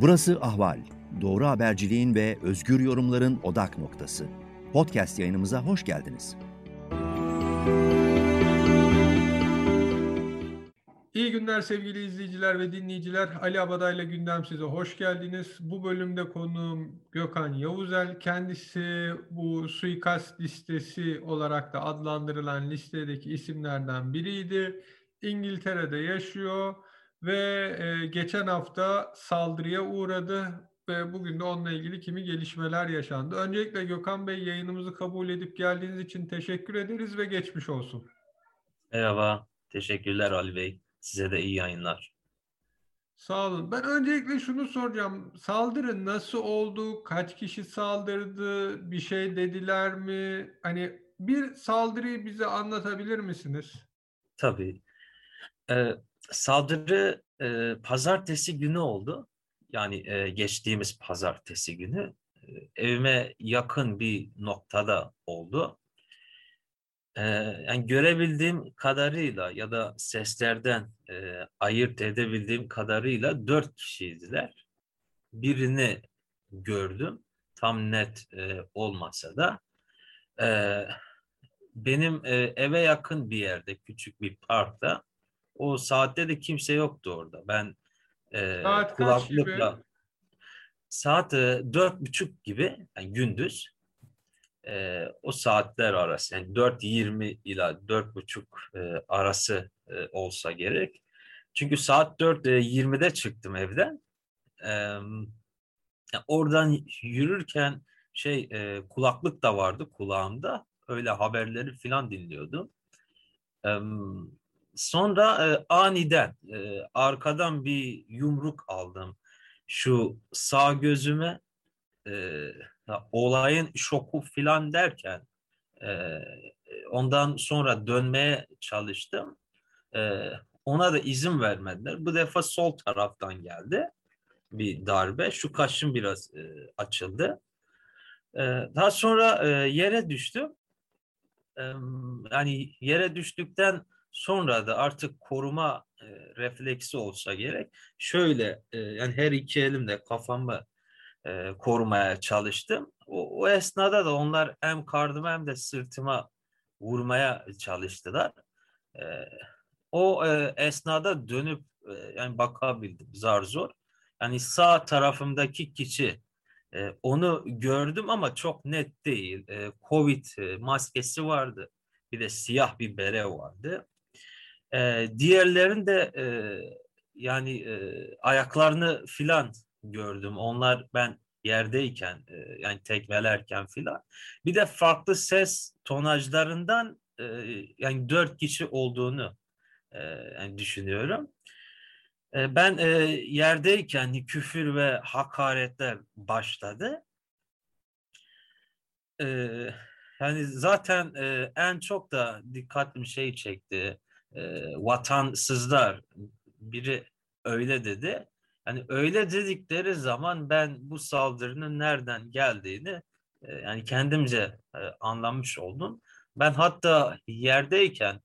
Burası Ahval. Doğru haberciliğin ve özgür yorumların odak noktası. Podcast yayınımıza hoş geldiniz. İyi günler sevgili izleyiciler ve dinleyiciler. Ali Abadayla gündem size hoş geldiniz. Bu bölümde konuğum Gökhan Yavuzel. Kendisi bu suikast listesi olarak da adlandırılan listedeki isimlerden biriydi. İngiltere'de yaşıyor ve e, geçen hafta saldırıya uğradı ve bugün de onunla ilgili kimi gelişmeler yaşandı. Öncelikle Gökhan Bey yayınımızı kabul edip geldiğiniz için teşekkür ederiz ve geçmiş olsun. Merhaba, teşekkürler Ali Bey. Size de iyi yayınlar. Sağ olun. Ben öncelikle şunu soracağım. Saldırı nasıl oldu? Kaç kişi saldırdı? Bir şey dediler mi? Hani bir saldırıyı bize anlatabilir misiniz? Tabii. Ee, saldırı e, pazartesi günü oldu. Yani e, geçtiğimiz pazartesi günü. E, evime yakın bir noktada oldu. E, yani görebildiğim kadarıyla ya da seslerden e, ayırt edebildiğim kadarıyla dört kişiydiler. Birini gördüm. Tam net e, olmasa da. E, benim e, eve yakın bir yerde, küçük bir parkta o saatte de kimse yoktu orada. Ben e, saat kulaklıkla saat e, dört buçuk gibi yani gündüz e, o saatler arası yani 4.20 ila dört buçuk e, arası e, olsa gerek. Çünkü saat 4.20'de çıktım evden. E, yani oradan yürürken şey e, kulaklık da vardı kulağımda. Öyle haberleri filan dinliyordum. E, Sonra e, aniden e, arkadan bir yumruk aldım. Şu sağ gözüme e, olayın şoku filan derken e, ondan sonra dönmeye çalıştım. E, ona da izin vermediler. Bu defa sol taraftan geldi bir darbe. Şu kaşım biraz e, açıldı. E, daha sonra e, yere düştüm. E, yani yere düştükten Sonra da artık koruma e, refleksi olsa gerek. Şöyle e, yani her iki elimle kafamı e, korumaya çalıştım. O, o esnada da onlar hem kardıma hem de sırtıma vurmaya çalıştılar. E, o e, esnada dönüp e, yani bakabildim zar zor. Yani sağ tarafımdaki kişi e, onu gördüm ama çok net değil. E, Covid e, maskesi vardı. Bir de siyah bir bere vardı. E, diğerlerin de e, yani e, ayaklarını filan gördüm. Onlar ben yerdeyken e, yani tekmelerken filan. Bir de farklı ses tonajlarından e, yani dört kişi olduğunu e, yani düşünüyorum. E, ben e, yerdeyken küfür ve hakaretler başladı. E, yani zaten e, en çok da dikkatli şey çekti e, vatansızlar biri öyle dedi. Yani öyle dedikleri zaman ben bu saldırının nereden geldiğini e, yani kendimce e, anlamış oldum. Ben hatta yerdeyken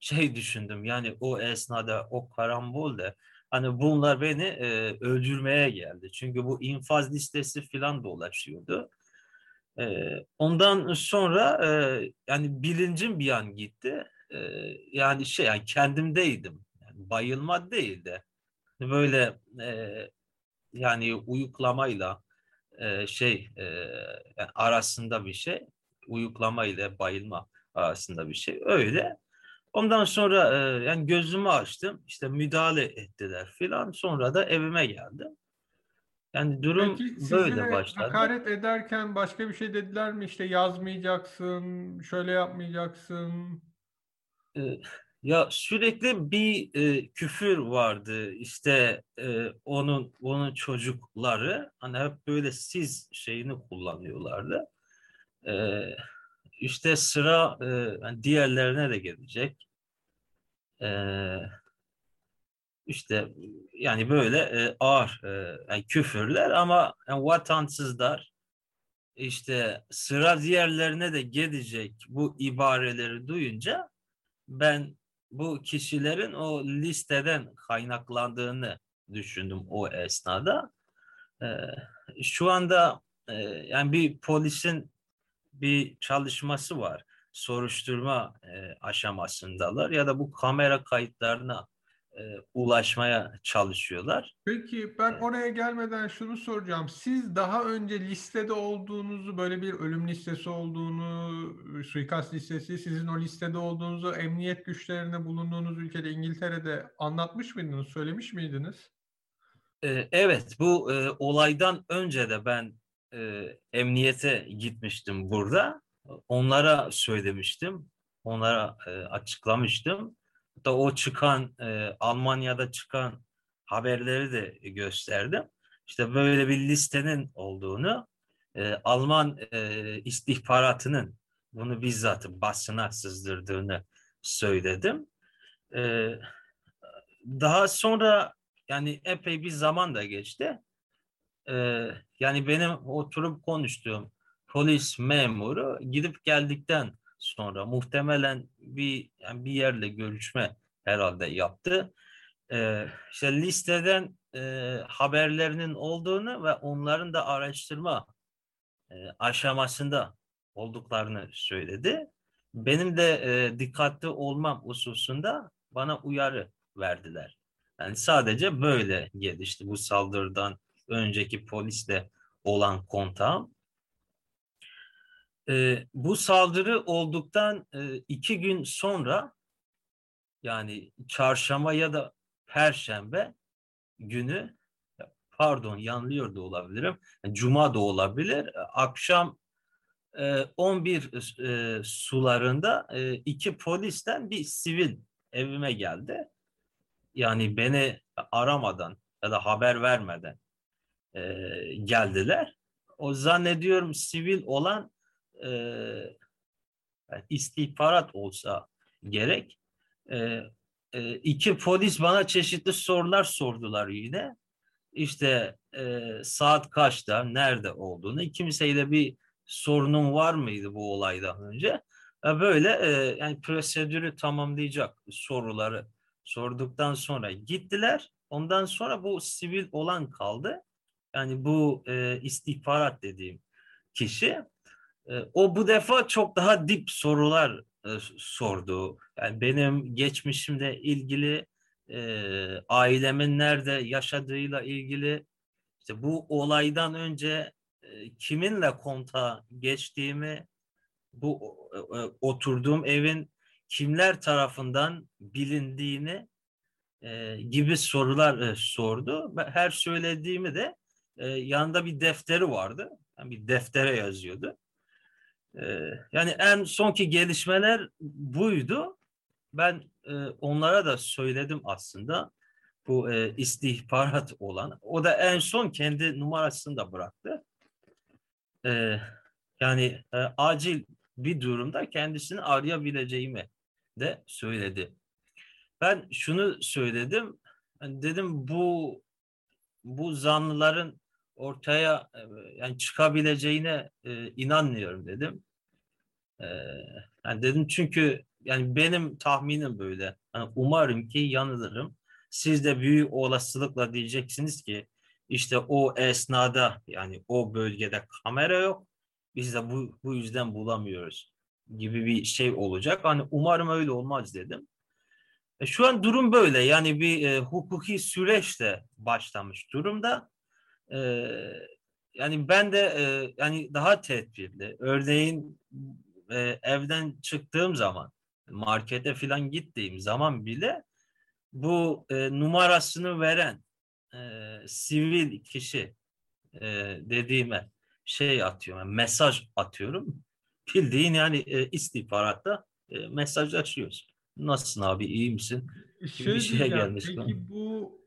şey düşündüm yani o esnada o karambolde hani bunlar beni e, öldürmeye geldi. Çünkü bu infaz listesi filan dolaşıyordu. E, ondan sonra e, yani bilincim bir an gitti yani şey yani kendimdeydim. Yani bayılma değil de böyle e, yani uyuklamayla e, şey e, yani arasında bir şey uyuklama ile bayılma arasında bir şey öyle. Ondan sonra e, yani gözümü açtım işte müdahale ettiler filan sonra da evime geldim. Yani durum Peki, böyle başladı. hakaret ederken başka bir şey dediler mi? işte yazmayacaksın, şöyle yapmayacaksın. Ee, ya sürekli bir e, küfür vardı işte e, onun onun çocukları hani hep böyle siz şeyini kullanıyorlardı. E, işte sıra e, yani diğerlerine de gelecek. E, işte yani böyle e, ağır e, yani küfürler ama yani vatansızlar işte sıra diğerlerine de gelecek bu ibareleri duyunca ben bu kişilerin o listeden kaynaklandığını düşündüm o esnada. E, şu anda e, yani bir polisin bir çalışması var. Soruşturma e, aşamasındalar ya da bu kamera kayıtlarına ulaşmaya çalışıyorlar. Peki ben oraya gelmeden şunu soracağım. Siz daha önce listede olduğunuzu, böyle bir ölüm listesi olduğunu, suikast listesi, sizin o listede olduğunuzu, emniyet güçlerine bulunduğunuz ülkede İngiltere'de anlatmış mıydınız, söylemiş miydiniz? E, evet, bu e, olaydan önce de ben e, emniyete gitmiştim burada. Onlara söylemiştim, onlara e, açıklamıştım da o çıkan e, Almanya'da çıkan haberleri de gösterdim. İşte böyle bir listenin olduğunu e, Alman e, istihbaratının bunu bizzat basına sızdırdığını söyledim. E, daha sonra yani epey bir zaman da geçti. E, yani benim oturup konuştuğum polis memuru gidip geldikten sonra muhtemelen bir yani bir yerle görüşme herhalde yaptı. Ee, işte listeden e, haberlerinin olduğunu ve onların da araştırma e, aşamasında olduklarını söyledi. Benim de e, dikkatli olmam hususunda bana uyarı verdiler. Yani sadece böyle gelişti bu saldırıdan önceki polisle olan kontağım. E, bu saldırı olduktan e, iki gün sonra yani çarşamba ya da perşembe günü pardon yanlıyor da olabilirim. Cuma da olabilir. Akşam e, 11 e, sularında e, iki polisten bir sivil evime geldi. Yani beni aramadan ya da haber vermeden e, geldiler. O zannediyorum sivil olan e, istihbarat olsa gerek. E, e, iki polis bana çeşitli sorular sordular yine. İşte e, saat kaçta, nerede olduğunu, kimseyle bir sorunun var mıydı bu olaydan önce? E, böyle e, yani prosedürü tamamlayacak soruları sorduktan sonra gittiler. Ondan sonra bu sivil olan kaldı. Yani bu e, istihbarat dediğim kişi o bu defa çok daha dip sorular e, sordu. Yani benim geçmişimle ilgili, e, ailemin nerede yaşadığıyla ilgili, işte bu olaydan önce e, kiminle konta geçtiğimi, bu e, oturduğum evin kimler tarafından bilindiğini e, gibi sorular e, sordu. Her söylediğimi de e, yanında bir defteri vardı. Yani bir deftere yazıyordu. Ee, yani en sonki gelişmeler buydu. Ben e, onlara da söyledim aslında bu e, istihbarat olan. O da en son kendi numarasını da bıraktı. Ee, yani e, acil bir durumda kendisini arayabileceğimi de söyledi. Ben şunu söyledim. Dedim bu bu zanlıların ortaya yani çıkabileceğine inanmıyorum dedim. Ee, yani dedim çünkü yani benim tahminim böyle. Yani umarım ki yanılırım. Siz de büyük olasılıkla diyeceksiniz ki işte o esnada yani o bölgede kamera yok. Biz de bu, bu yüzden bulamıyoruz gibi bir şey olacak. Hani umarım öyle olmaz dedim. E şu an durum böyle. Yani bir e, hukuki süreç de başlamış durumda. E, yani ben de e, yani daha tedbirli. Örneğin e, evden çıktığım zaman markete falan gittiğim zaman bile bu e, numarasını veren e, sivil kişi e, dediğime şey atıyorum, yani mesaj atıyorum. Bildiğin yani e, istihbaratta e, mesajlaşıyoruz. Nasılsın abi iyi misin? Şey bir şeye gelmiş. Peki bu e,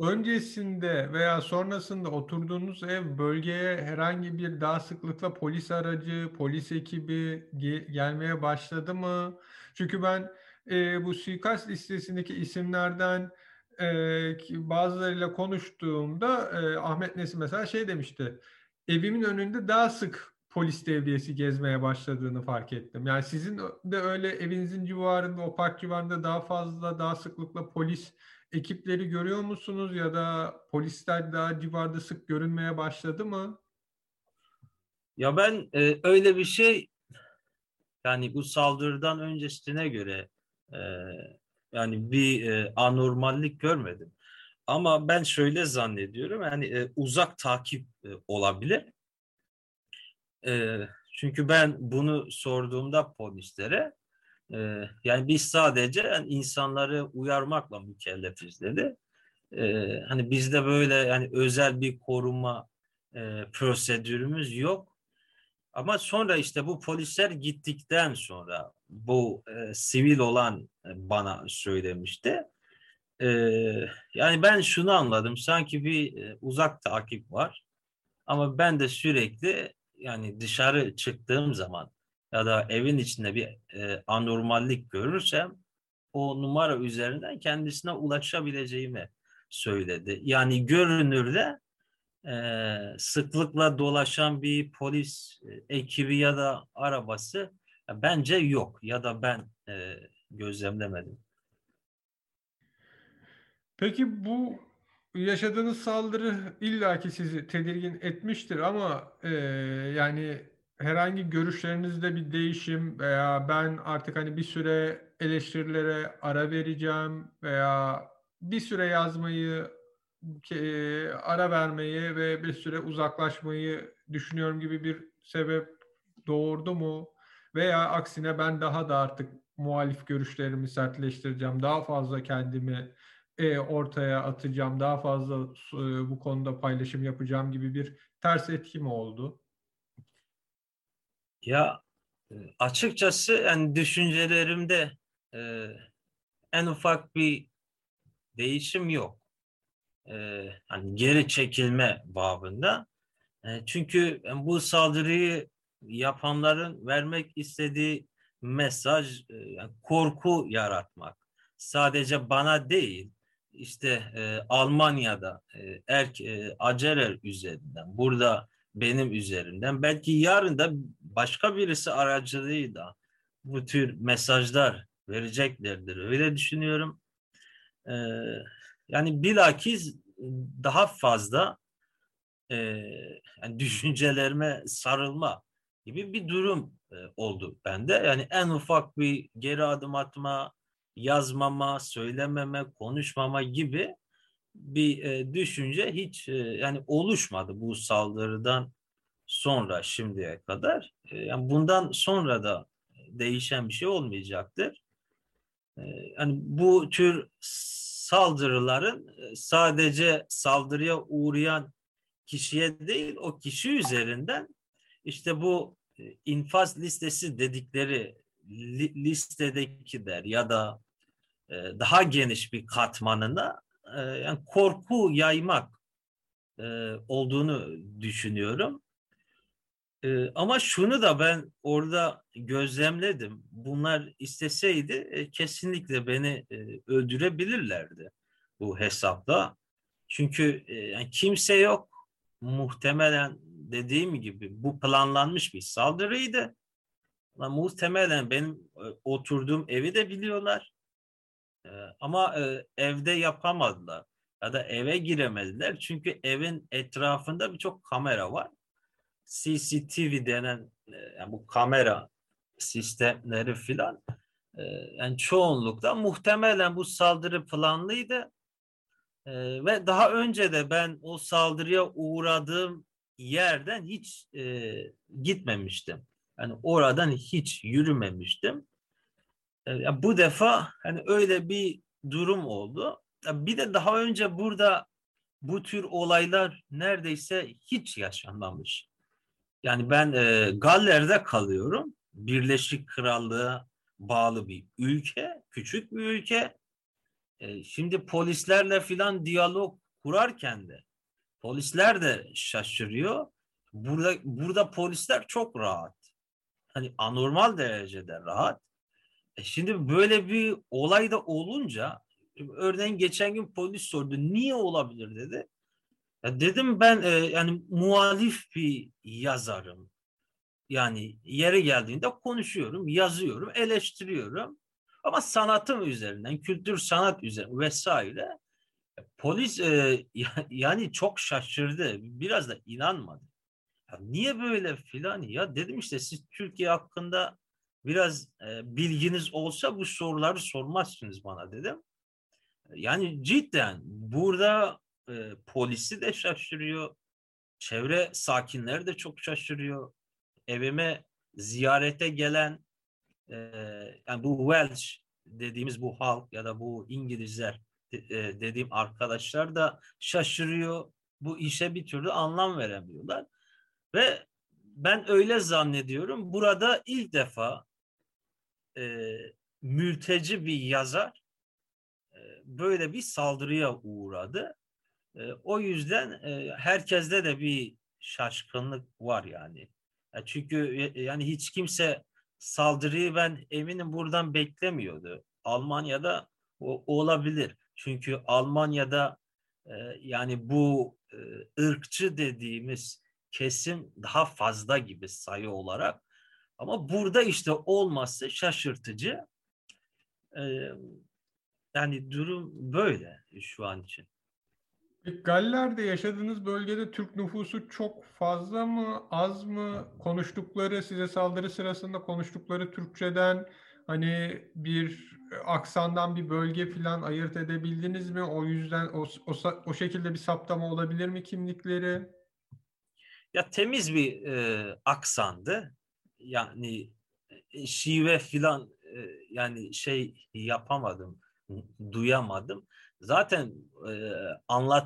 öncesinde veya sonrasında oturduğunuz ev bölgeye herhangi bir daha sıklıkla polis aracı, polis ekibi ge- gelmeye başladı mı? Çünkü ben e, bu suikast listesindeki isimlerden e, bazılarıyla konuştuğumda e, Ahmet Nesin mesela şey demişti. Evimin önünde daha sık polis devriyesi gezmeye başladığını fark ettim. Yani sizin de öyle evinizin civarında, o park civarında daha fazla, daha sıklıkla polis ekipleri görüyor musunuz ya da polisler daha civarda sık görünmeye başladı mı? Ya ben e, öyle bir şey yani bu saldırıdan öncesine göre e, yani bir e, anormallik görmedim. Ama ben şöyle zannediyorum yani e, uzak takip e, olabilir. E, çünkü ben bunu sorduğumda polislere yani biz sadece yani insanları uyarmakla mükellefiz dedi. E, hani bizde böyle yani özel bir koruma e, prosedürümüz yok. Ama sonra işte bu polisler gittikten sonra bu e, sivil olan bana söylemişti. E, yani ben şunu anladım. Sanki bir e, uzak takip var. Ama ben de sürekli yani dışarı çıktığım zaman ya da evin içinde bir e, anormallik görürsem o numara üzerinden kendisine ulaşabileceğimi söyledi. Yani görünürde e, sıklıkla dolaşan bir polis e, ekibi ya da arabası bence yok ya da ben e, gözlemlemedim. Peki bu yaşadığınız saldırı illaki sizi tedirgin etmiştir ama e, yani herhangi görüşlerinizde bir değişim veya ben artık hani bir süre eleştirilere ara vereceğim veya bir süre yazmayı ara vermeyi ve bir süre uzaklaşmayı düşünüyorum gibi bir sebep doğurdu mu? Veya aksine ben daha da artık muhalif görüşlerimi sertleştireceğim, daha fazla kendimi e, ortaya atacağım, daha fazla e, bu konuda paylaşım yapacağım gibi bir ters etki mi oldu? Ya açıkçası yani düşüncelerimde e, en ufak bir değişim yok. E, hani geri çekilme babında. E, çünkü bu saldırıyı yapanların vermek istediği mesaj e, korku yaratmak. Sadece bana değil, işte e, Almanya'da e, Erk e, Acerer üzerinden, burada benim üzerimden, belki yarın da başka birisi aracılığıyla bu tür mesajlar vereceklerdir. Öyle düşünüyorum. E, yani bilakis daha fazla e, yani düşüncelerime sarılma gibi bir durum e, oldu bende. Yani en ufak bir geri adım atma, yazmama, söylememe, konuşmama gibi bir e, düşünce hiç e, yani oluşmadı bu saldırıdan sonra şimdiye kadar. E, yani bundan sonra da değişen bir şey olmayacaktır. E, yani bu tür saldırıların e, sadece saldırıya uğrayan kişiye değil o kişi üzerinden işte bu e, infaz listesi dedikleri li, listedekiler ya da e, daha geniş bir katmanına e, yani korku yaymak e, olduğunu düşünüyorum. E, ama şunu da ben orada gözlemledim. Bunlar isteseydi e, kesinlikle beni e, öldürebilirlerdi bu hesapla. Çünkü e, yani kimse yok. Muhtemelen dediğim gibi bu planlanmış bir saldırıydı. Ama muhtemelen benim e, oturduğum evi de biliyorlar. E, ama e, evde yapamadılar ya da eve giremediler. Çünkü evin etrafında birçok kamera var. CCTV denen e, yani bu kamera sistemleri filan e, yani çoğunlukla muhtemelen bu saldırı planlıydı. Ve daha önce de ben o saldırıya uğradığım yerden hiç e, gitmemiştim. Yani oradan hiç yürümemiştim. E, bu defa hani öyle bir durum oldu. Bir de daha önce burada bu tür olaylar neredeyse hiç yaşanmamış. Yani ben e, Galler'de kalıyorum. Birleşik Krallığa bağlı bir ülke, küçük bir ülke. E, şimdi polislerle filan diyalog kurarken de polisler de şaşırıyor. Burada burada polisler çok rahat. Hani anormal derecede rahat. E şimdi böyle bir olay da olunca örneğin geçen gün polis sordu niye olabilir dedi. Ya dedim ben e, yani muhalif bir yazarım. yani yeri geldiğinde konuşuyorum, yazıyorum, eleştiriyorum. Ama sanatım üzerinden, kültür sanat üzerinden vesaire polis e, yani çok şaşırdı. Biraz da inanmadı. Ya niye böyle filan ya dedim işte siz Türkiye hakkında biraz e, bilginiz olsa bu soruları sormazsınız bana dedim. Yani cidden burada e, polisi de şaşırıyor. Çevre sakinleri de çok şaşırıyor. Evime ziyarete gelen e, yani bu Welsh dediğimiz bu halk ya da bu İngilizler e, dediğim arkadaşlar da şaşırıyor. Bu işe bir türlü anlam veremiyorlar. Ve ben öyle zannediyorum burada ilk defa e, mülteci bir yazar e, böyle bir saldırıya uğradı. E, o yüzden e, herkeste de bir şaşkınlık var yani. E, çünkü e, yani hiç kimse saldırıyı ben eminim buradan beklemiyordu. Almanya'da o, olabilir. Çünkü Almanya'da e, yani bu e, ırkçı dediğimiz kesim daha fazla gibi sayı olarak. Ama burada işte olması şaşırtıcı. Ee, yani durum böyle şu an için. Galler'de yaşadığınız bölgede Türk nüfusu çok fazla mı, az mı? Konuştukları, size saldırı sırasında konuştukları Türkçeden hani bir aksandan bir bölge falan ayırt edebildiniz mi? O yüzden o, o, o şekilde bir saptama olabilir mi kimlikleri? Ya temiz bir e, aksandı. Yani e, şive filan e, yani şey yapamadım, duyamadım. Zaten e,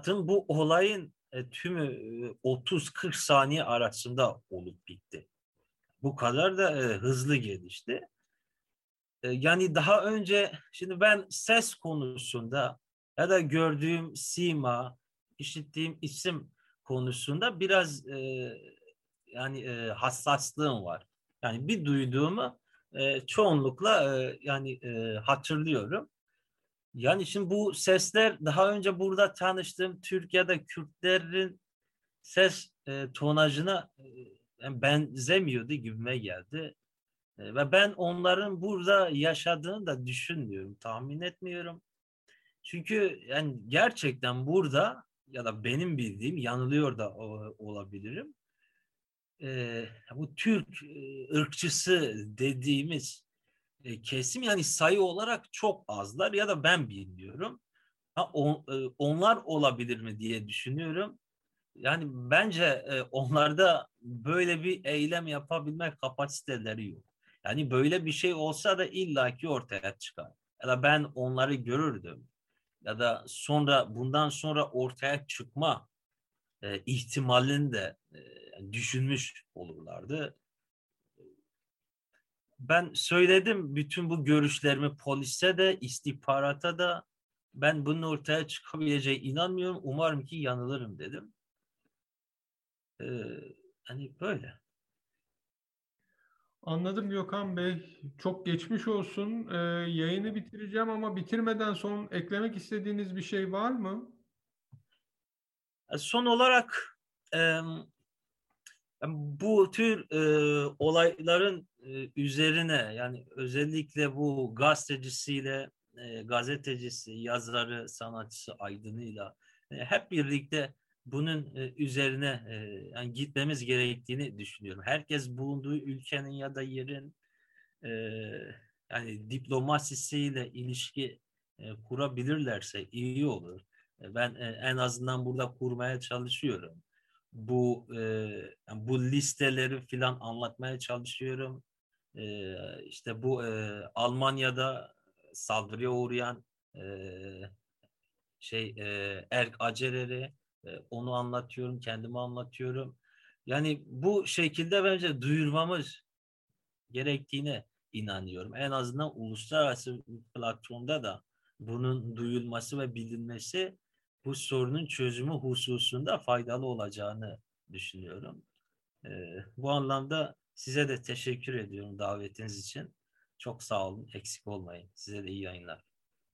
bu olayın e, tümü e, 30-40 saniye arasında olup bitti. Bu kadar da e, hızlı gelişti. E, yani daha önce şimdi ben ses konusunda ya da gördüğüm sima, işittiğim isim konusunda biraz e, yani e, hassaslığım var. Yani bir duyduğumu e, çoğunlukla e, yani e, hatırlıyorum. Yani şimdi bu sesler daha önce burada tanıştığım Türkiye'de Kürtlerin ses e, tonajına e, benzemiyordu gibime geldi. E, ve ben onların burada yaşadığını da düşünmüyorum, tahmin etmiyorum. Çünkü yani gerçekten burada ya da benim bildiğim yanılıyor da olabilirim. E, bu Türk ırkçısı dediğimiz e, kesim yani sayı olarak çok azlar ya da ben bilmiyorum. Ha, on, e, onlar olabilir mi diye düşünüyorum. Yani bence e, onlarda böyle bir eylem yapabilme kapasiteleri yok. Yani böyle bir şey olsa da illaki ortaya çıkar. Ya da ben onları görürdüm ya da sonra bundan sonra ortaya çıkma e, ihtimalini de e, düşünmüş olurlardı. Ben söyledim bütün bu görüşlerimi polise de istihbarata da ben bunun ortaya çıkabileceğine inanmıyorum. Umarım ki yanılırım dedim. Ee, hani böyle. Anladım Gökhan Bey. Çok geçmiş olsun. Ee, yayını bitireceğim ama bitirmeden son eklemek istediğiniz bir şey var mı? Son olarak e, bu tür e, olayların e, üzerine yani özellikle bu gazetecisiyle, e, gazetecisi, yazarı, sanatçısı, aydınıyla e, hep birlikte bunun e, üzerine e, yani gitmemiz gerektiğini düşünüyorum. Herkes bulunduğu ülkenin ya da yerin e, yani diplomasisiyle ilişki kurabilirlerse iyi olur. Ben en azından burada kurmaya çalışıyorum. Bu bu listeleri filan anlatmaya çalışıyorum. İşte bu Almanya'da saldırıya uğrayan şey erk aceleri onu anlatıyorum, kendimi anlatıyorum. Yani bu şekilde bence duyurmamız gerektiğine inanıyorum. En azından uluslararası platformda da bunun duyulması ve bilinmesi bu sorunun çözümü hususunda faydalı olacağını düşünüyorum. Ee, bu anlamda size de teşekkür ediyorum davetiniz için. Çok sağ olun, eksik olmayın. Size de iyi yayınlar.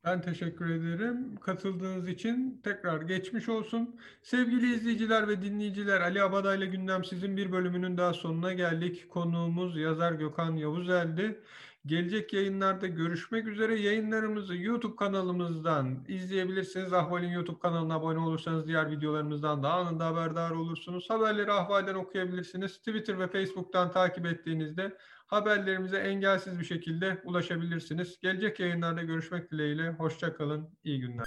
Ben teşekkür ederim. Katıldığınız için tekrar geçmiş olsun. Sevgili izleyiciler ve dinleyiciler, Ali Abadayla Gündem sizin bir bölümünün daha sonuna geldik. Konuğumuz yazar Gökhan Yavuzel'di. Gelecek yayınlarda görüşmek üzere. Yayınlarımızı YouTube kanalımızdan izleyebilirsiniz. Ahval'in YouTube kanalına abone olursanız diğer videolarımızdan da anında haberdar olursunuz. Haberleri Ahval'den okuyabilirsiniz. Twitter ve Facebook'tan takip ettiğinizde haberlerimize engelsiz bir şekilde ulaşabilirsiniz. Gelecek yayınlarda görüşmek dileğiyle. Hoşçakalın. İyi günler.